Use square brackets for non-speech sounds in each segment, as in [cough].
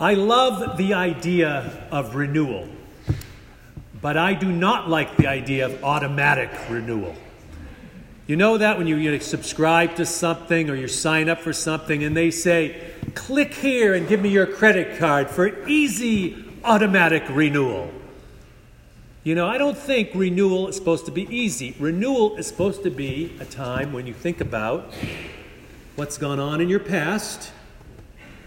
I love the idea of renewal, but I do not like the idea of automatic renewal. You know that when you, you subscribe to something or you sign up for something and they say, click here and give me your credit card for easy automatic renewal. You know, I don't think renewal is supposed to be easy. Renewal is supposed to be a time when you think about what's gone on in your past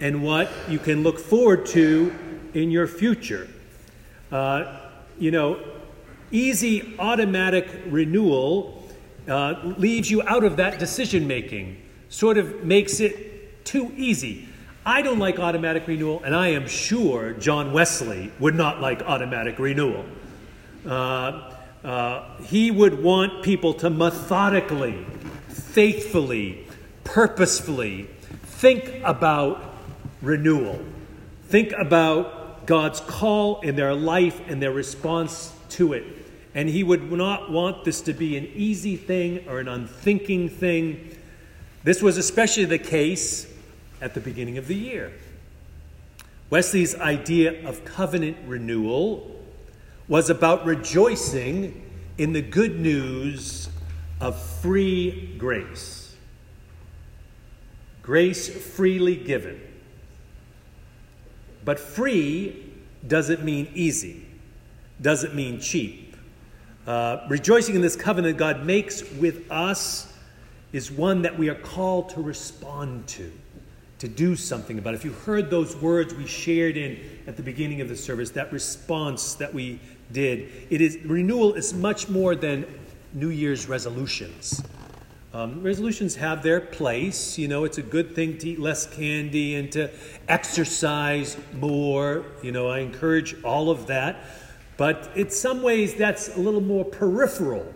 and what you can look forward to in your future. Uh, you know, easy automatic renewal uh, leaves you out of that decision making, sort of makes it too easy. I don't like automatic renewal, and I am sure John Wesley would not like automatic renewal. Uh, uh, he would want people to methodically, faithfully, purposefully think about renewal. Think about God's call in their life and their response to it. And he would not want this to be an easy thing or an unthinking thing. This was especially the case at the beginning of the year. Wesley's idea of covenant renewal was about rejoicing in the good news of free grace. Grace freely given. But free doesn't mean easy, doesn't mean cheap. Uh, rejoicing in this covenant God makes with us is one that we are called to respond to, to do something about. If you heard those words we shared in at the beginning of the service, that response that we did. It is renewal is much more than New Year's resolutions. Um, resolutions have their place. You know, it's a good thing to eat less candy and to exercise more. You know, I encourage all of that. But in some ways, that's a little more peripheral.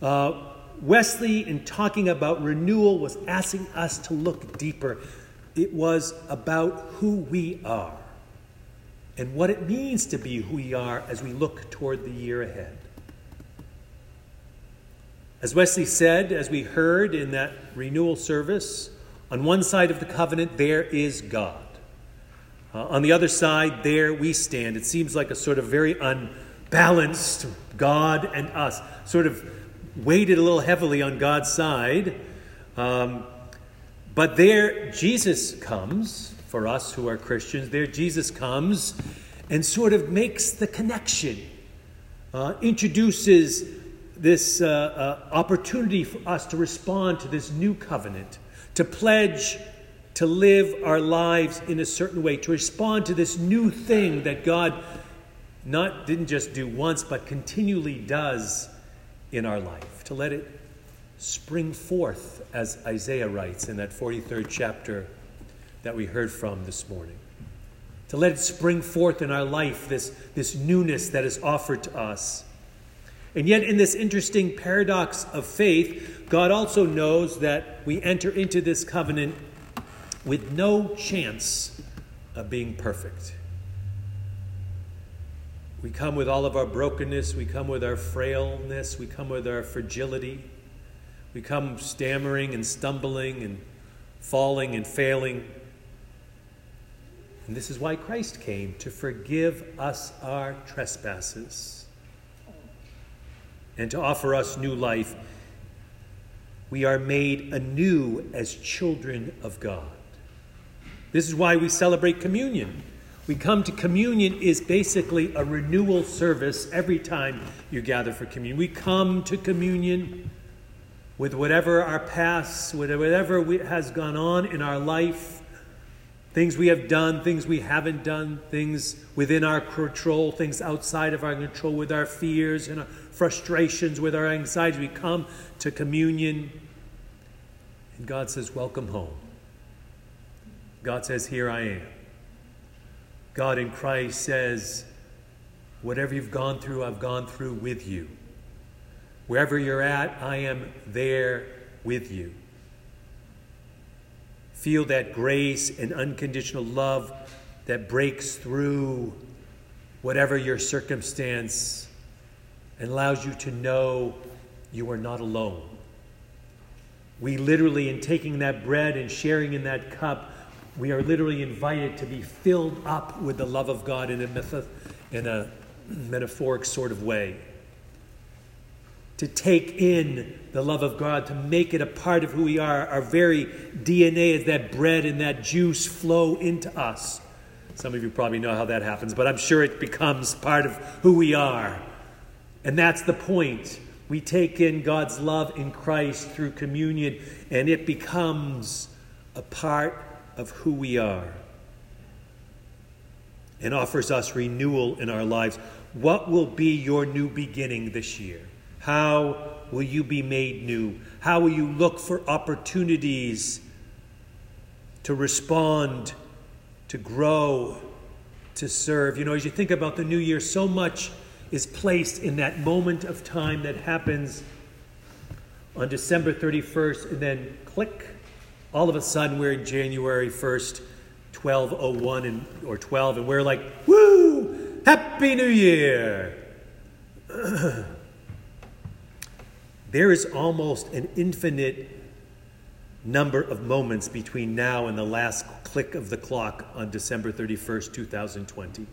Uh, Wesley, in talking about renewal, was asking us to look deeper. It was about who we are and what it means to be who we are as we look toward the year ahead. As Wesley said, as we heard in that renewal service, on one side of the covenant, there is God. Uh, on the other side, there we stand. It seems like a sort of very unbalanced God and us, sort of weighted a little heavily on God's side. Um, but there, Jesus comes for us who are Christians. There, Jesus comes and sort of makes the connection, uh, introduces this uh, uh, opportunity for us to respond to this new covenant, to pledge to live our lives in a certain way, to respond to this new thing that God not didn't just do once, but continually does in our life, to let it spring forth, as Isaiah writes in that 43rd chapter that we heard from this morning. To let it spring forth in our life, this, this newness that is offered to us. And yet, in this interesting paradox of faith, God also knows that we enter into this covenant with no chance of being perfect. We come with all of our brokenness, we come with our frailness, we come with our fragility, we come stammering and stumbling and falling and failing. And this is why Christ came to forgive us our trespasses and to offer us new life. We are made anew as children of God. This is why we celebrate communion. We come to communion is basically a renewal service every time you gather for communion. We come to communion with whatever our past, whatever has gone on in our life, things we have done, things we haven't done, things within our control, things outside of our control, with our fears and our frustrations, with our anxieties. We come to communion, and God says, Welcome home. God says, Here I am. God in Christ says, Whatever you've gone through, I've gone through with you. Wherever you're at, I am there with you. Feel that grace and unconditional love that breaks through whatever your circumstance and allows you to know you are not alone. We literally, in taking that bread and sharing in that cup, we are literally invited to be filled up with the love of God in a, in a metaphoric sort of way. To take in the love of God, to make it a part of who we are. Our very DNA as that bread and that juice flow into us. Some of you probably know how that happens, but I'm sure it becomes part of who we are. And that's the point. We take in God's love in Christ through communion, and it becomes a part of who we are and offers us renewal in our lives. What will be your new beginning this year? How will you be made new? How will you look for opportunities to respond, to grow, to serve? You know, as you think about the new year, so much is placed in that moment of time that happens on December 31st, and then click, all of a sudden we're in January 1st, 1201 and, or 12, and we're like, woo, happy new year. [clears throat] there is almost an infinite number of moments between now and the last click of the clock on December 31st, 2020.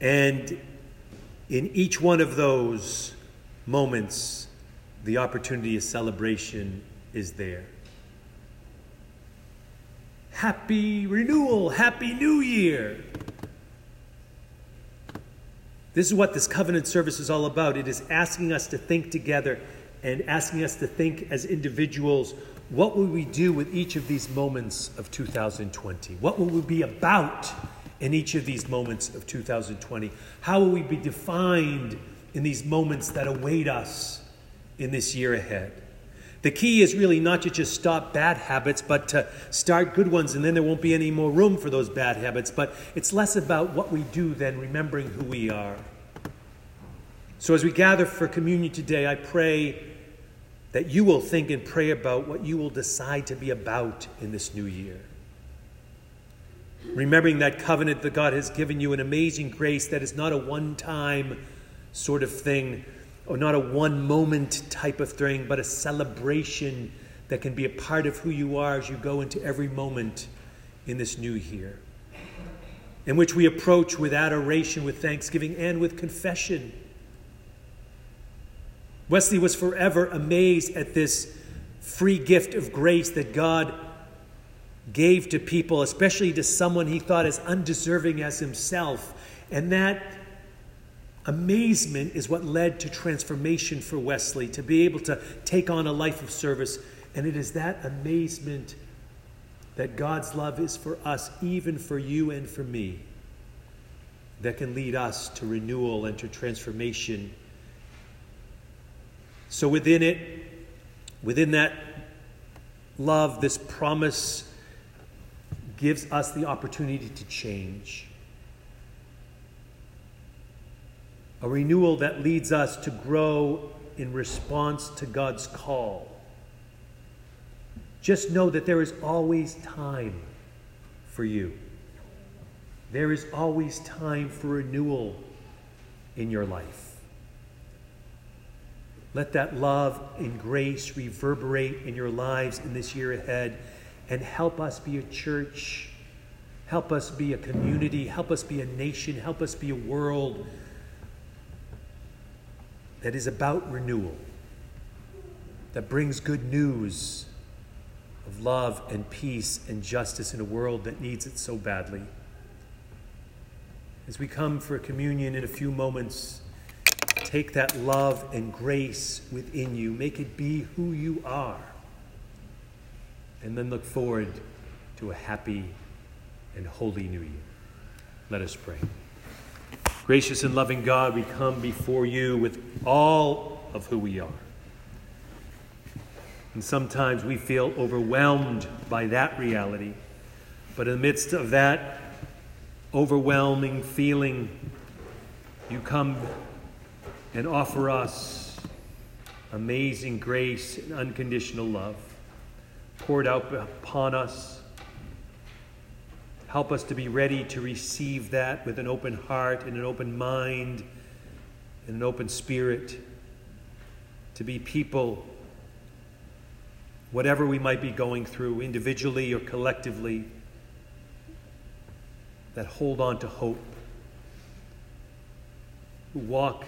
And in each one of those moments, the opportunity of celebration is there. Happy renewal, happy new year. This is what this covenant service is all about. It is asking us to think together and asking us to think as individuals what will we do with each of these moments of 2020? What will we be about in each of these moments of 2020? How will we be defined in these moments that await us in this year ahead? The key is really not to just stop bad habits, but to start good ones, and then there won't be any more room for those bad habits. But it's less about what we do than remembering who we are. So as we gather for communion today, I pray that you will think and pray about what you will decide to be about in this new year remembering that covenant that God has given you, an amazing grace that is not a one time sort of thing or not a one moment type of thing, but a celebration that can be a part of who you are as you go into every moment in this new year. In which we approach with adoration, with thanksgiving, and with confession. Wesley was forever amazed at this free gift of grace that God gave to people, especially to someone he thought as undeserving as himself. And that amazement is what led to transformation for Wesley, to be able to take on a life of service. And it is that amazement that God's love is for us, even for you and for me, that can lead us to renewal and to transformation. So, within it, within that love, this promise gives us the opportunity to change. A renewal that leads us to grow in response to God's call. Just know that there is always time for you. There is always time for renewal in your life. Let that love and grace reverberate in your lives in this year ahead and help us be a church. Help us be a community. Help us be a nation. Help us be a world that is about renewal, that brings good news of love and peace and justice in a world that needs it so badly. As we come for communion in a few moments, take that love and grace within you, make it be who you are and then look forward to a happy and holy new year. Let us pray. Gracious and loving God, we come before you with all of who we are. And sometimes we feel overwhelmed by that reality. But in the midst of that overwhelming feeling, you come and offer us amazing grace and unconditional love poured out upon us. Help us to be ready to receive that with an open heart and an open mind and an open spirit, to be people whatever we might be going through, individually or collectively, that hold on to hope, who walk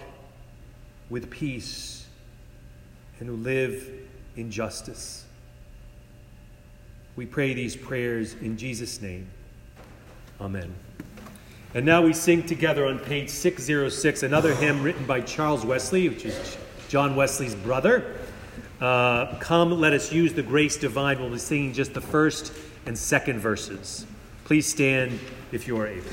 with peace, and who live in justice. We pray these prayers in Jesus' name. Amen. And now we sing together on page 606 another hymn written by Charles Wesley, which is John Wesley's brother. Uh, Come, let us use the grace divine. We'll be singing just the first and second verses. Please stand if you are able.